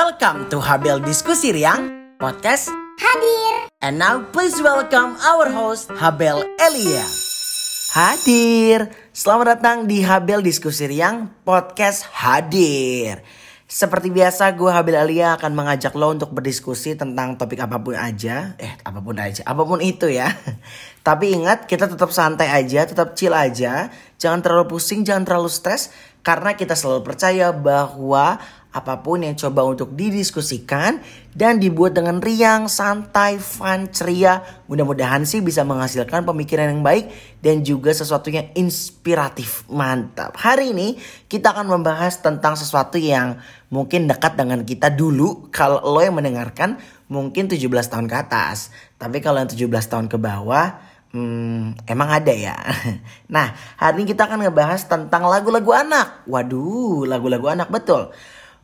Welcome to Habel Diskusi Riang Podcast. Hadir. And now please welcome our host Habel Elia. Hadir. Selamat datang di Habel Diskusi Riang Podcast Hadir. Seperti biasa gue Habel Elia akan mengajak lo untuk berdiskusi tentang topik apa pun aja. Eh apa pun aja, apa pun itu ya. Tapi ingat kita tetap santai aja, tetap chill aja. Jangan terlalu pusing, jangan terlalu stres. Karena kita selalu percaya bahwa apa pun yang coba untuk didiskusikan dan dibuat dengan riang, santai, fun, ceria. Mudah-mudahan sih bisa menghasilkan pemikiran yang baik dan juga sesuatu yang inspiratif. Mantap. Hari ini kita akan membahas tentang sesuatu yang mungkin dekat dengan kita dulu. Kalau lo yang mendengarkan mungkin 17 tahun ke atas. Tapi kalau yang 17 tahun ke bawah Hmm, emang ada ya. Nah, hari ini kita akan ngebahas tentang lagu-lagu anak. Waduh, lagu-lagu anak betul.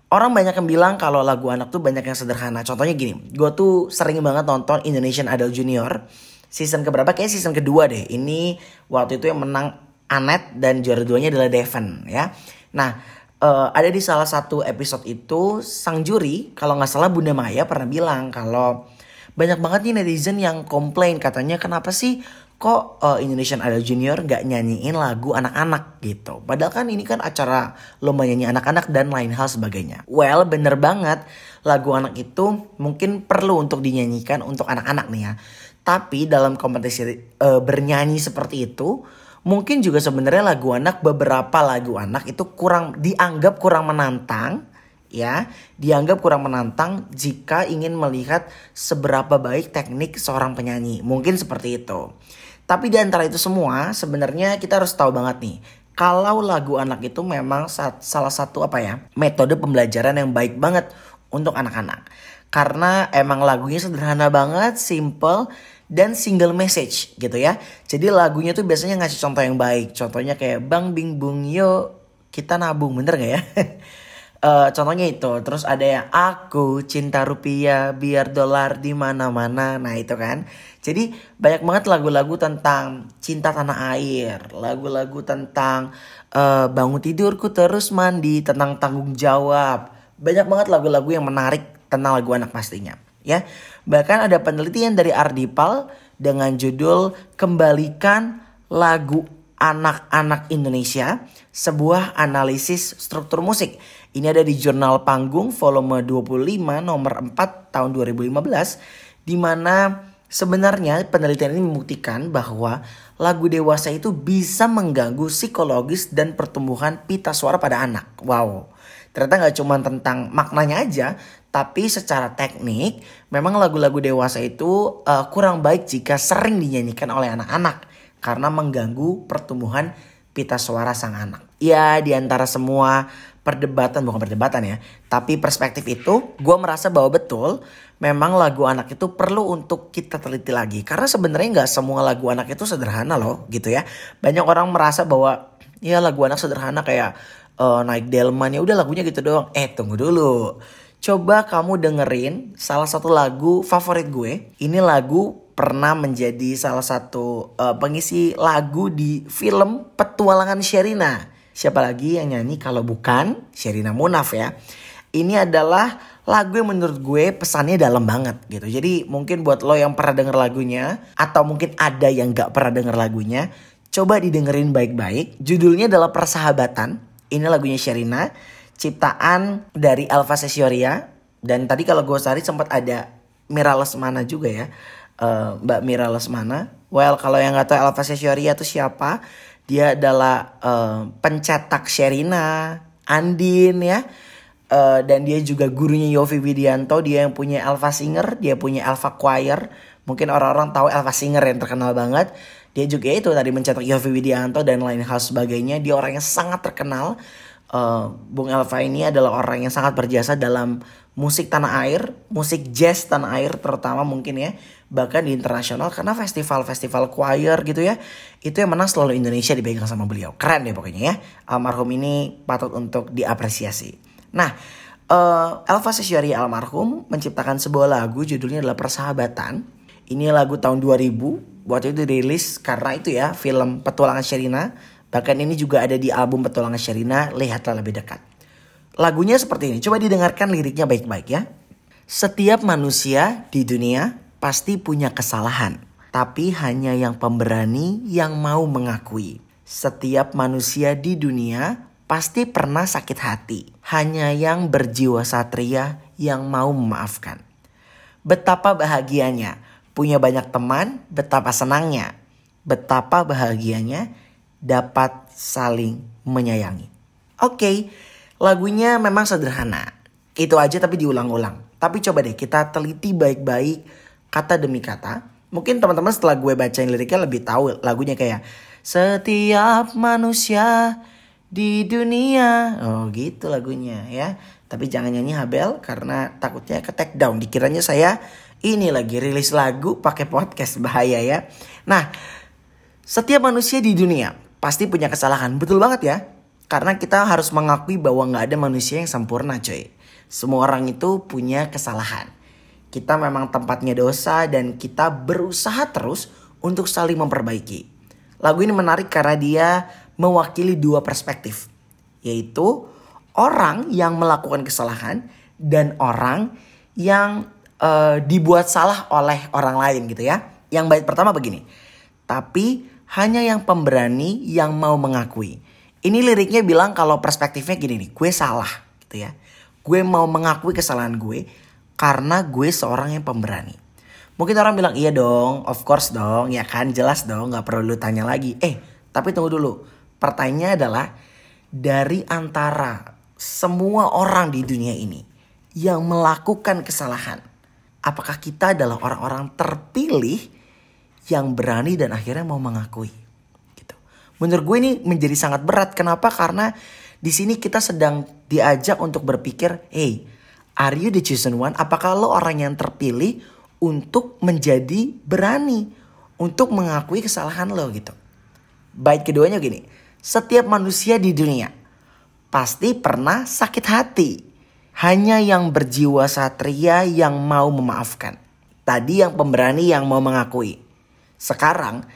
Orang banyak yang bilang kalau lagu anak tuh banyak yang sederhana. Contohnya gini, gue tuh sering banget nonton Indonesian Idol Junior. Season keberapa? Kayaknya season kedua deh. Ini waktu itu yang menang Anet dan juara duanya adalah Devon ya. Nah, uh, ada di salah satu episode itu sang juri, kalau nggak salah Bunda Maya pernah bilang kalau banyak banget nih netizen yang komplain katanya kenapa sih kok uh, Indonesian Idol Junior gak nyanyiin lagu anak-anak gitu. Padahal kan ini kan acara lomba nyanyi anak-anak dan lain hal sebagainya. Well bener banget lagu anak itu mungkin perlu untuk dinyanyikan untuk anak-anak nih ya. Tapi dalam kompetisi uh, bernyanyi seperti itu mungkin juga sebenarnya lagu anak beberapa lagu anak itu kurang dianggap kurang menantang ya dianggap kurang menantang jika ingin melihat seberapa baik teknik seorang penyanyi mungkin seperti itu tapi di antara itu semua sebenarnya kita harus tahu banget nih kalau lagu anak itu memang salah satu apa ya metode pembelajaran yang baik banget untuk anak-anak. Karena emang lagunya sederhana banget simple dan single message gitu ya. Jadi lagunya tuh biasanya ngasih contoh yang baik. Contohnya kayak bang bing bung yo kita nabung. Bener gak ya Uh, contohnya itu, terus ada yang aku cinta rupiah biar dolar di mana-mana. Nah, itu kan. Jadi banyak banget lagu-lagu tentang cinta tanah air, lagu-lagu tentang uh, bangun tidurku terus mandi, tentang tanggung jawab. Banyak banget lagu-lagu yang menarik tentang lagu anak pastinya, ya. Bahkan ada penelitian dari Ardipal dengan judul Kembalikan Lagu Anak-anak Indonesia, sebuah analisis struktur musik ini ada di Jurnal Panggung volume 25 nomor 4 tahun 2015 di mana sebenarnya penelitian ini membuktikan bahwa lagu dewasa itu bisa mengganggu psikologis dan pertumbuhan pita suara pada anak. Wow. Ternyata nggak cuma tentang maknanya aja, tapi secara teknik memang lagu-lagu dewasa itu uh, kurang baik jika sering dinyanyikan oleh anak-anak karena mengganggu pertumbuhan pita suara sang anak. Ya, di antara semua perdebatan bukan perdebatan ya tapi perspektif itu gue merasa bahwa betul memang lagu anak itu perlu untuk kita teliti lagi. Karena sebenarnya nggak semua lagu anak itu sederhana loh gitu ya. Banyak orang merasa bahwa ya lagu anak sederhana kayak uh, naik delman ya udah lagunya gitu doang. Eh tunggu dulu. Coba kamu dengerin salah satu lagu favorit gue. Ini lagu pernah menjadi salah satu uh, pengisi lagu di film Petualangan Sherina Siapa lagi yang nyanyi kalau bukan Sherina Munaf ya. Ini adalah lagu yang menurut gue pesannya dalam banget gitu. Jadi mungkin buat lo yang pernah denger lagunya atau mungkin ada yang gak pernah denger lagunya, coba didengerin baik-baik. Judulnya adalah Persahabatan. Ini lagunya Sherina, ciptaan dari Alfa Sesioria. Dan tadi kalau gue cari sempat ada Mira Lesmana juga ya. Uh, Mbak Mira Lesmana. Well, kalau yang gak tahu Alfa Sesioria itu siapa? Dia adalah uh, pencetak Sherina, Andin ya. Uh, dan dia juga gurunya Yofi Widianto, dia yang punya Alpha Singer, dia punya Alpha Choir. Mungkin orang-orang tahu Alpha Singer yang terkenal banget. Dia juga itu tadi mencetak Yofi Widianto dan lain hal sebagainya. Dia orang yang sangat terkenal. Uh, Bung Alpha ini adalah orang yang sangat berjasa dalam musik tanah air, musik jazz tanah air terutama mungkin ya bahkan di internasional karena festival-festival choir gitu ya itu yang menang selalu Indonesia dipegang sama beliau. Keren deh pokoknya ya. Almarhum ini patut untuk diapresiasi. Nah uh, Elva Sesyari almarhum menciptakan sebuah lagu judulnya adalah Persahabatan. Ini lagu tahun 2000 waktu itu dirilis karena itu ya film Petualangan Sherina. Bahkan ini juga ada di album Petualangan Sherina lihatlah lebih dekat. Lagunya seperti ini. Coba didengarkan liriknya baik-baik ya. Setiap manusia di dunia pasti punya kesalahan. Tapi hanya yang pemberani yang mau mengakui. Setiap manusia di dunia pasti pernah sakit hati. Hanya yang berjiwa satria yang mau memaafkan. Betapa bahagianya punya banyak teman, betapa senangnya, betapa bahagianya dapat saling menyayangi. Oke, okay, lagunya memang sederhana. Itu aja tapi diulang-ulang. Tapi coba deh kita teliti baik-baik kata demi kata. Mungkin teman-teman setelah gue bacain liriknya lebih tahu lagunya kayak setiap manusia di dunia. Oh gitu lagunya ya. Tapi jangan nyanyi Habel karena takutnya ke take down. Dikiranya saya ini lagi rilis lagu pakai podcast bahaya ya. Nah, setiap manusia di dunia pasti punya kesalahan. Betul banget ya. Karena kita harus mengakui bahwa nggak ada manusia yang sempurna coy. Semua orang itu punya kesalahan. Kita memang tempatnya dosa dan kita berusaha terus untuk saling memperbaiki. Lagu ini menarik karena dia mewakili dua perspektif. Yaitu orang yang melakukan kesalahan dan orang yang uh, dibuat salah oleh orang lain gitu ya. Yang baik pertama begini. Tapi hanya yang pemberani yang mau mengakui. Ini liriknya bilang kalau perspektifnya gini nih, gue salah gitu ya. Gue mau mengakui kesalahan gue karena gue seorang yang pemberani. Mungkin orang bilang iya dong, of course dong, ya kan jelas dong, gak perlu lu tanya lagi. Eh, tapi tunggu dulu. Pertanyaannya adalah dari antara semua orang di dunia ini yang melakukan kesalahan, apakah kita adalah orang-orang terpilih yang berani dan akhirnya mau mengakui? Gitu. Menurut gue ini menjadi sangat berat. Kenapa? Karena di sini kita sedang diajak untuk berpikir, hey, are you the chosen one? Apakah lo orang yang terpilih untuk menjadi berani untuk mengakui kesalahan lo gitu? Baik keduanya gini, setiap manusia di dunia pasti pernah sakit hati hanya yang berjiwa satria yang mau memaafkan. Tadi yang pemberani yang mau mengakui. Sekarang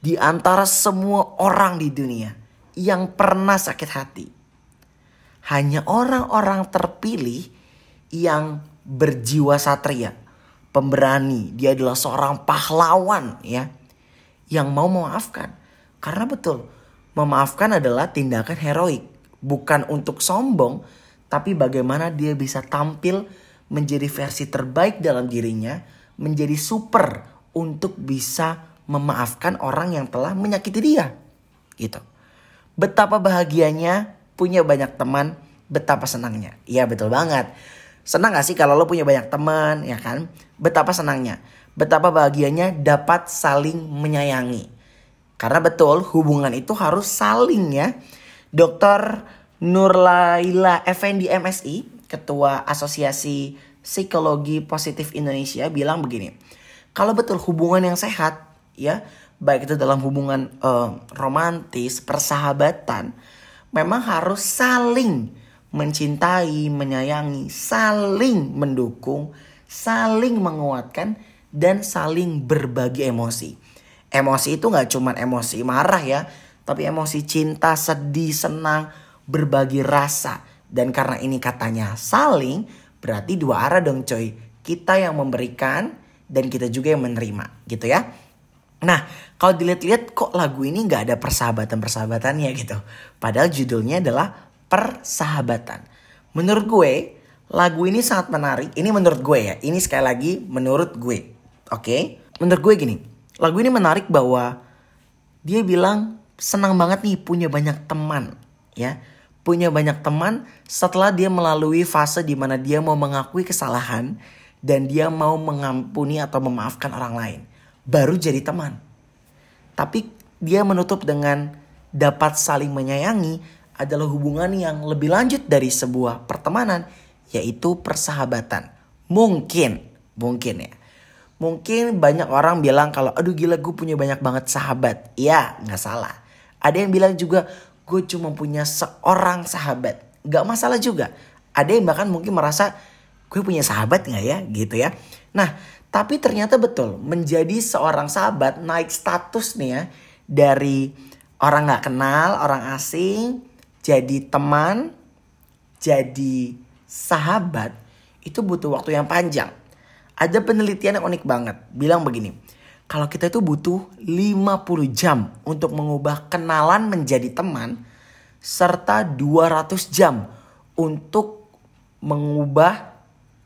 di antara semua orang di dunia yang pernah sakit hati. Hanya orang-orang terpilih yang berjiwa satria. Pemberani. Dia adalah seorang pahlawan ya. Yang mau memaafkan. Karena betul. Memaafkan adalah tindakan heroik. Bukan untuk sombong tapi bagaimana dia bisa tampil menjadi versi terbaik dalam dirinya, menjadi super untuk bisa memaafkan orang yang telah menyakiti dia. Gitu. Betapa bahagianya punya banyak teman, betapa senangnya. Iya betul banget. Senang gak sih kalau lo punya banyak teman, ya kan? Betapa senangnya. Betapa bahagianya dapat saling menyayangi. Karena betul hubungan itu harus saling ya. Dokter Nurlaila Effendi MSI, Ketua Asosiasi Psikologi Positif Indonesia bilang begini. Kalau betul hubungan yang sehat, ya, baik itu dalam hubungan uh, romantis, persahabatan, memang harus saling mencintai, menyayangi, saling mendukung, saling menguatkan, dan saling berbagi emosi. Emosi itu nggak cuma emosi marah ya, tapi emosi cinta, sedih, senang, berbagi rasa. Dan karena ini katanya saling, berarti dua arah dong coy. Kita yang memberikan dan kita juga yang menerima gitu ya. Nah kalau dilihat-lihat kok lagu ini nggak ada persahabatan-persahabatannya gitu. Padahal judulnya adalah persahabatan. Menurut gue lagu ini sangat menarik. Ini menurut gue ya. Ini sekali lagi menurut gue. Oke. Okay? Menurut gue gini. Lagu ini menarik bahwa dia bilang senang banget nih punya banyak teman ya punya banyak teman setelah dia melalui fase di mana dia mau mengakui kesalahan dan dia mau mengampuni atau memaafkan orang lain baru jadi teman tapi dia menutup dengan dapat saling menyayangi adalah hubungan yang lebih lanjut dari sebuah pertemanan yaitu persahabatan mungkin mungkin ya mungkin banyak orang bilang kalau aduh gila gue punya banyak banget sahabat ya nggak salah ada yang bilang juga gue cuma punya seorang sahabat. Gak masalah juga. Ada yang bahkan mungkin merasa gue punya sahabat gak ya gitu ya. Nah tapi ternyata betul menjadi seorang sahabat naik status nih ya. Dari orang gak kenal, orang asing, jadi teman, jadi sahabat itu butuh waktu yang panjang. Ada penelitian yang unik banget, bilang begini. Kalau kita itu butuh 50 jam untuk mengubah kenalan menjadi teman serta 200 jam untuk mengubah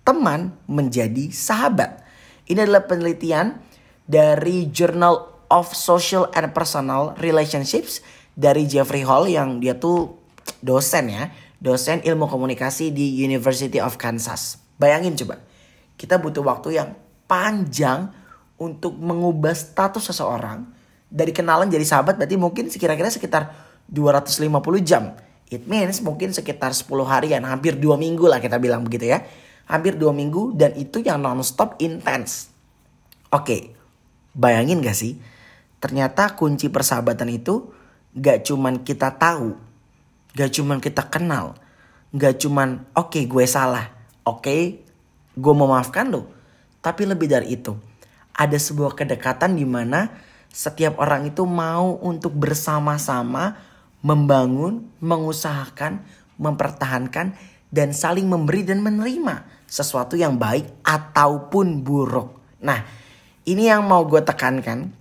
teman menjadi sahabat. Ini adalah penelitian dari Journal of Social and Personal Relationships dari Jeffrey Hall yang dia tuh dosen ya, dosen ilmu komunikasi di University of Kansas. Bayangin coba, kita butuh waktu yang panjang untuk mengubah status seseorang dari kenalan jadi sahabat berarti mungkin sekira-kira sekitar 250 jam. It means mungkin sekitar 10 harian, hampir 2 minggu lah kita bilang begitu ya. Hampir 2 minggu dan itu yang non-stop intens. Oke, bayangin gak sih? Ternyata kunci persahabatan itu gak cuman kita tahu, gak cuman kita kenal, gak cuman oke okay, gue salah, oke okay, gue memaafkan lo. Tapi lebih dari itu, ada sebuah kedekatan di mana setiap orang itu mau untuk bersama-sama membangun, mengusahakan, mempertahankan dan saling memberi dan menerima sesuatu yang baik ataupun buruk. Nah, ini yang mau gue tekankan.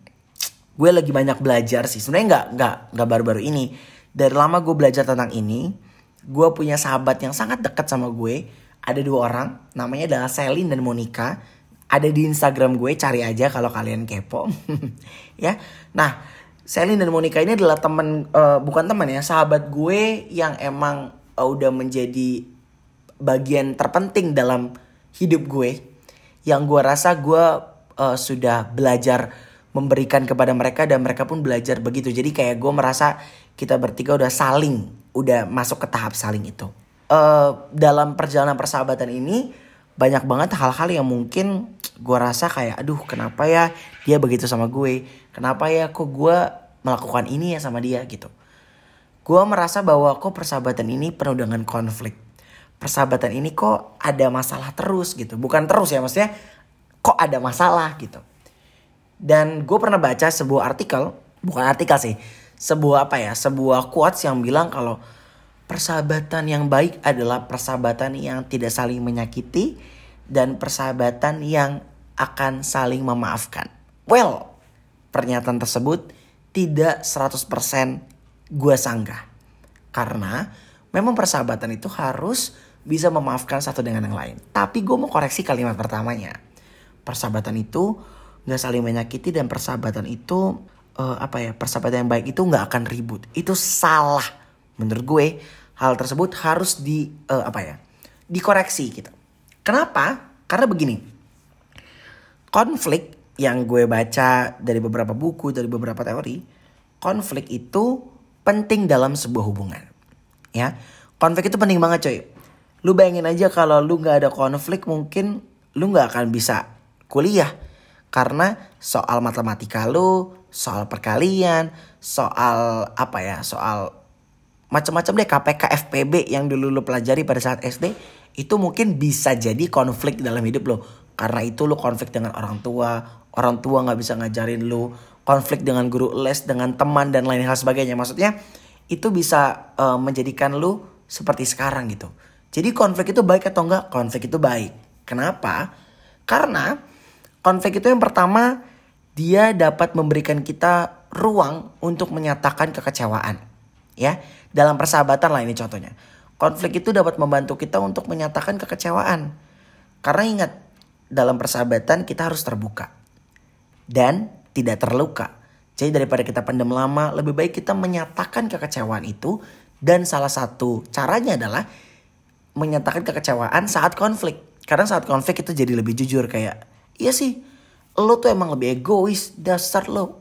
Gue lagi banyak belajar sih. Sebenarnya nggak nggak nggak baru-baru ini. Dari lama gue belajar tentang ini. Gue punya sahabat yang sangat dekat sama gue. Ada dua orang. Namanya adalah Selin dan Monica ada di Instagram gue cari aja kalau kalian kepo ya nah Selin dan Monica ini adalah teman uh, bukan teman ya sahabat gue yang emang uh, udah menjadi bagian terpenting dalam hidup gue yang gue rasa gue uh, sudah belajar memberikan kepada mereka dan mereka pun belajar begitu. Jadi kayak gue merasa kita bertiga udah saling udah masuk ke tahap saling itu. Uh, dalam perjalanan persahabatan ini banyak banget hal-hal yang mungkin gue rasa kayak aduh kenapa ya dia begitu sama gue? Kenapa ya kok gue melakukan ini ya sama dia? Gitu. Gue merasa bahwa kok persahabatan ini penuh dengan konflik. Persahabatan ini kok ada masalah terus gitu. Bukan terus ya maksudnya kok ada masalah gitu dan gue pernah baca sebuah artikel bukan artikel sih sebuah apa ya sebuah quotes yang bilang kalau persahabatan yang baik adalah persahabatan yang tidak saling menyakiti dan persahabatan yang akan saling memaafkan. Well, pernyataan tersebut tidak 100% gue sanggah. Karena memang persahabatan itu harus bisa memaafkan satu dengan yang lain. Tapi gue mau koreksi kalimat pertamanya. Persahabatan itu gak saling menyakiti dan persahabatan itu uh, apa ya persahabatan yang baik itu gak akan ribut. Itu salah menurut gue. Hal tersebut harus di uh, apa ya dikoreksi gitu. Kenapa? Karena begini. Konflik yang gue baca dari beberapa buku dari beberapa teori konflik itu penting dalam sebuah hubungan ya. Konflik itu penting banget coy. Lu bayangin aja kalau lu nggak ada konflik mungkin lu nggak akan bisa kuliah karena soal matematika lu soal perkalian soal apa ya soal macam-macam deh KPK FPB yang dulu lo pelajari pada saat SD itu mungkin bisa jadi konflik dalam hidup lo karena itu lo konflik dengan orang tua orang tua nggak bisa ngajarin lo konflik dengan guru les dengan teman dan lain hal sebagainya. Maksudnya itu bisa uh, menjadikan lo seperti sekarang gitu. Jadi konflik itu baik atau enggak konflik itu baik. Kenapa? Karena konflik itu yang pertama dia dapat memberikan kita ruang untuk menyatakan kekecewaan ya dalam persahabatan lah ini contohnya. Konflik itu dapat membantu kita untuk menyatakan kekecewaan. Karena ingat, dalam persahabatan kita harus terbuka. Dan tidak terluka. Jadi daripada kita pendam lama, lebih baik kita menyatakan kekecewaan itu. Dan salah satu caranya adalah menyatakan kekecewaan saat konflik. Karena saat konflik itu jadi lebih jujur kayak, iya sih, lo tuh emang lebih egois, dasar lo,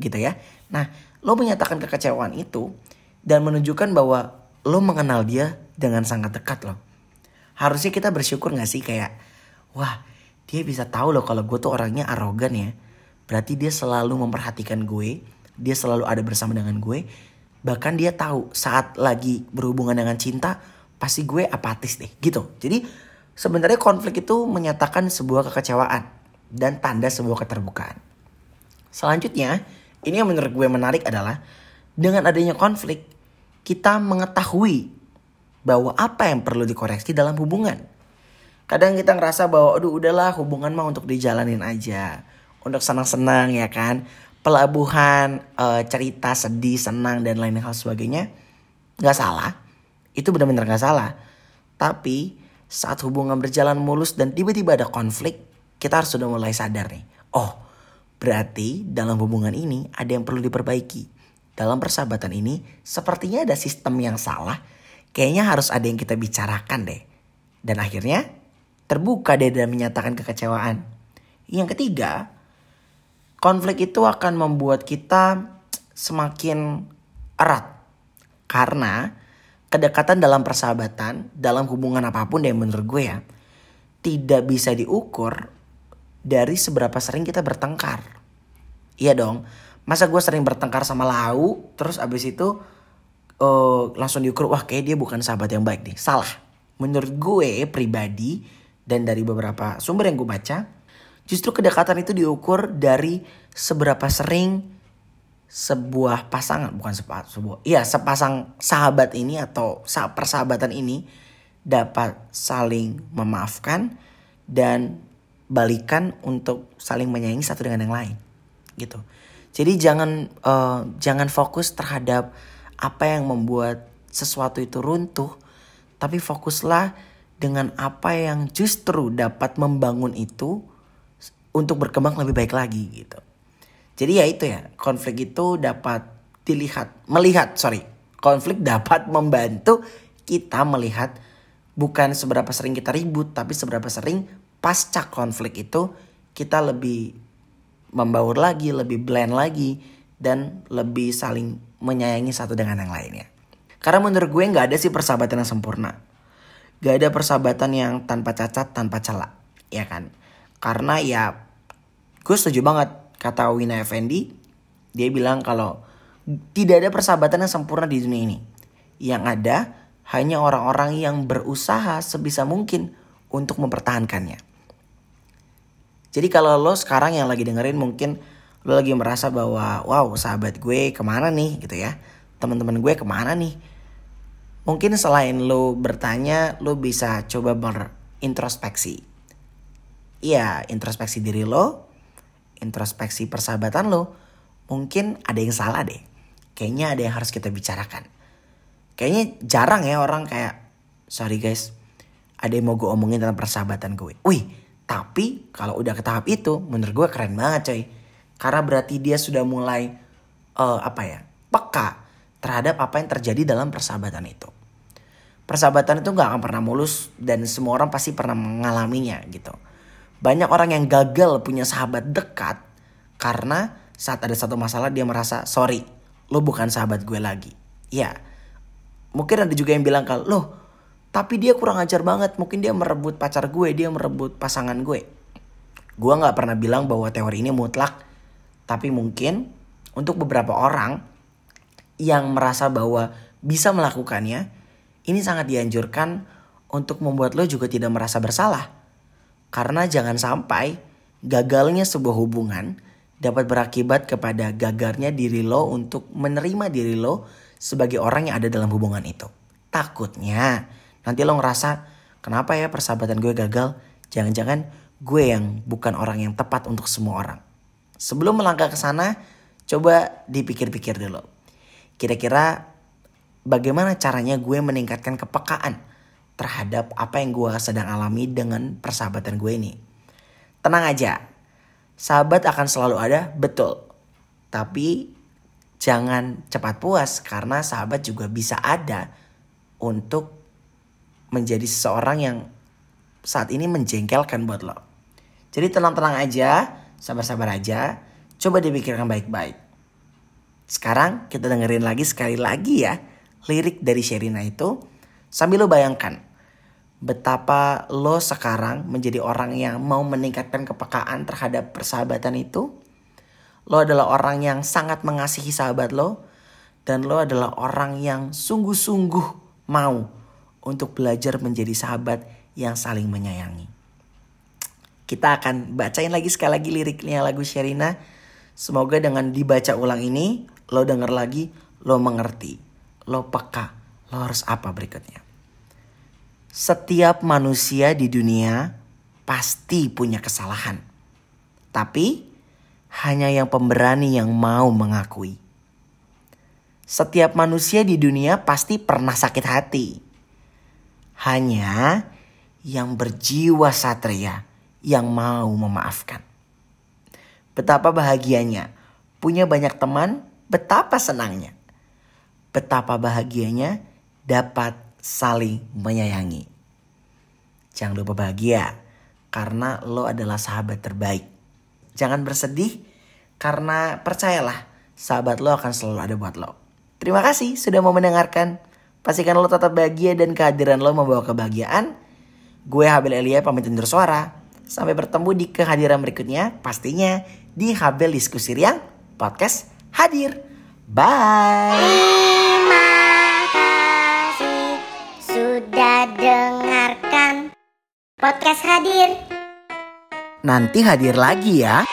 gitu ya. Nah, lo menyatakan kekecewaan itu dan menunjukkan bahwa lo mengenal dia dengan sangat dekat loh. Harusnya kita bersyukur gak sih kayak, wah dia bisa tahu loh kalau gue tuh orangnya arogan ya. Berarti dia selalu memperhatikan gue, dia selalu ada bersama dengan gue. Bahkan dia tahu saat lagi berhubungan dengan cinta, pasti gue apatis deh gitu. Jadi sebenarnya konflik itu menyatakan sebuah kekecewaan dan tanda sebuah keterbukaan. Selanjutnya, ini yang menurut gue menarik adalah dengan adanya konflik, kita mengetahui bahwa apa yang perlu dikoreksi dalam hubungan. Kadang kita ngerasa bahwa aduh udahlah hubungan mah untuk dijalanin aja. Untuk senang-senang ya kan. Pelabuhan, e, cerita sedih, senang dan lain hal sebagainya. Gak salah. Itu benar-benar gak salah. Tapi saat hubungan berjalan mulus dan tiba-tiba ada konflik. Kita harus sudah mulai sadar nih. Oh berarti dalam hubungan ini ada yang perlu diperbaiki. Dalam persahabatan ini sepertinya ada sistem yang salah kayaknya harus ada yang kita bicarakan deh. Dan akhirnya terbuka deh dan menyatakan kekecewaan. Yang ketiga, konflik itu akan membuat kita semakin erat. Karena kedekatan dalam persahabatan, dalam hubungan apa pun deh menurut gue ya, tidak bisa diukur dari seberapa sering kita bertengkar. Iya dong, masa gue sering bertengkar sama Lau, terus abis itu uh, langsung diukur wah kayak dia bukan sahabat yang baik nih. Salah. Menurut gue pribadi dan dari beberapa sumber yang gue baca, justru kedekatan itu diukur dari seberapa sering sebuah pasangan bukan sepa, sebuah iya sepasang sahabat ini atau persahabatan ini dapat saling memaafkan dan balikan untuk saling menyayangi satu dengan yang lain gitu jadi jangan uh, jangan fokus terhadap apa yang membuat sesuatu itu runtuh, tapi fokuslah dengan apa yang justru dapat membangun itu untuk berkembang lebih baik lagi gitu. Jadi ya itu ya, konflik itu dapat dilihat, melihat, sorry, konflik dapat membantu kita melihat bukan seberapa sering kita ribut, tapi seberapa sering pasca konflik itu kita lebih membaur lagi, lebih blend lagi, dan lebih saling menyayangi satu dengan yang lainnya. Karena menurut gue nggak ada sih persahabatan yang sempurna. Gak ada persahabatan yang tanpa cacat, tanpa celah. Ya kan? Karena ya gue setuju banget kata Wina Effendi. Dia bilang kalau tidak ada persahabatan yang sempurna di dunia ini. Yang ada hanya orang-orang yang berusaha sebisa mungkin untuk mempertahankannya. Jadi kalau lo sekarang yang lagi dengerin mungkin lo lagi merasa bahwa wow sahabat gue ke mana nih gitu ya teman-teman gue ke mana nih mungkin selain lo bertanya lo bisa coba berintrospeksi iya introspeksi diri lo introspeksi persahabatan lo mungkin ada yang salah deh kayaknya ada yang harus kita bicarakan kayaknya jarang ya orang kayak sorry guys ada yang mau gue omongin tentang persahabatan gue wih tapi kalau udah ke tahap itu menurut gue keren banget coy karena berarti dia sudah mulai uh, apa ya peka terhadap apa yang terjadi dalam persahabatan itu. Persahabatan itu nggak akan pernah mulus dan semua orang pasti pernah mengalaminya gitu. Banyak orang yang gagal punya sahabat dekat karena saat ada satu masalah dia merasa sorry lo bukan sahabat gue lagi. Ya mungkin ada juga yang bilang kalau lo tapi dia kurang ajar banget mungkin dia merebut pacar gue dia merebut pasangan gue. Gue nggak pernah bilang bahwa teori ini mutlak tapi mungkin untuk beberapa orang yang merasa bahwa bisa melakukannya, ini sangat dianjurkan untuk membuat lo juga tidak merasa bersalah. Karena jangan sampai gagalnya sebuah hubungan dapat berakibat kepada gagalnya diri lo untuk menerima diri lo sebagai orang yang ada dalam hubungan itu. Takutnya nanti lo ngerasa kenapa ya persahabatan gue gagal? Jangan-jangan gue yang bukan orang yang tepat untuk semua orang. Sebelum melangkah ke sana, coba dipikir-pikir dulu. Kira-kira bagaimana caranya gue meningkatkan kepekaan terhadap apa yang gue sedang alami dengan persahabatan gue ini. Tenang aja, sahabat akan selalu ada, betul. Tapi jangan cepat puas karena sahabat juga bisa ada untuk menjadi seseorang yang saat ini menjengkelkan buat lo. Jadi tenang-tenang aja, sabar-sabar aja, coba dipikirkan baik-baik. Sekarang kita dengerin lagi sekali lagi ya lirik dari Sherina itu sambil lo bayangkan betapa lo sekarang menjadi orang yang mau meningkatkan kepekaan terhadap persahabatan itu. Lo adalah orang yang sangat mengasihi sahabat lo dan lo adalah orang yang sungguh-sungguh mau untuk belajar menjadi sahabat yang saling menyayangi. Kita akan bacain lagi sekali lagi liriknya lagu Sherina. Semoga dengan dibaca ulang ini, lo denger lagi, lo mengerti, lo peka, lo harus apa berikutnya. Setiap manusia di dunia pasti punya kesalahan. Tapi hanya yang pemberani yang mau mengakui. Setiap manusia di dunia pasti pernah sakit hati. Hanya yang berjiwa satria yang mau memaafkan. Betapa bahagianya punya banyak teman, betapa senangnya. Betapa bahagianya dapat saling menyayangi. Jangan lupa bahagia karena lo adalah sahabat terbaik. Jangan bersedih karena percayalah sahabat lo akan selalu ada buat lo. Terima kasih sudah mau mendengarkan. Pastikan lo tetap bahagia dan kehadiran lo membawa kebahagiaan. Gue Habel Elia pamit undur suara. Sampai bertemu di kehadiran berikutnya pastinya di Habel Diskusi Riang Podcast hadir. Bye. Sudah dengarkan podcast hadir. Nanti hadir lagi ya.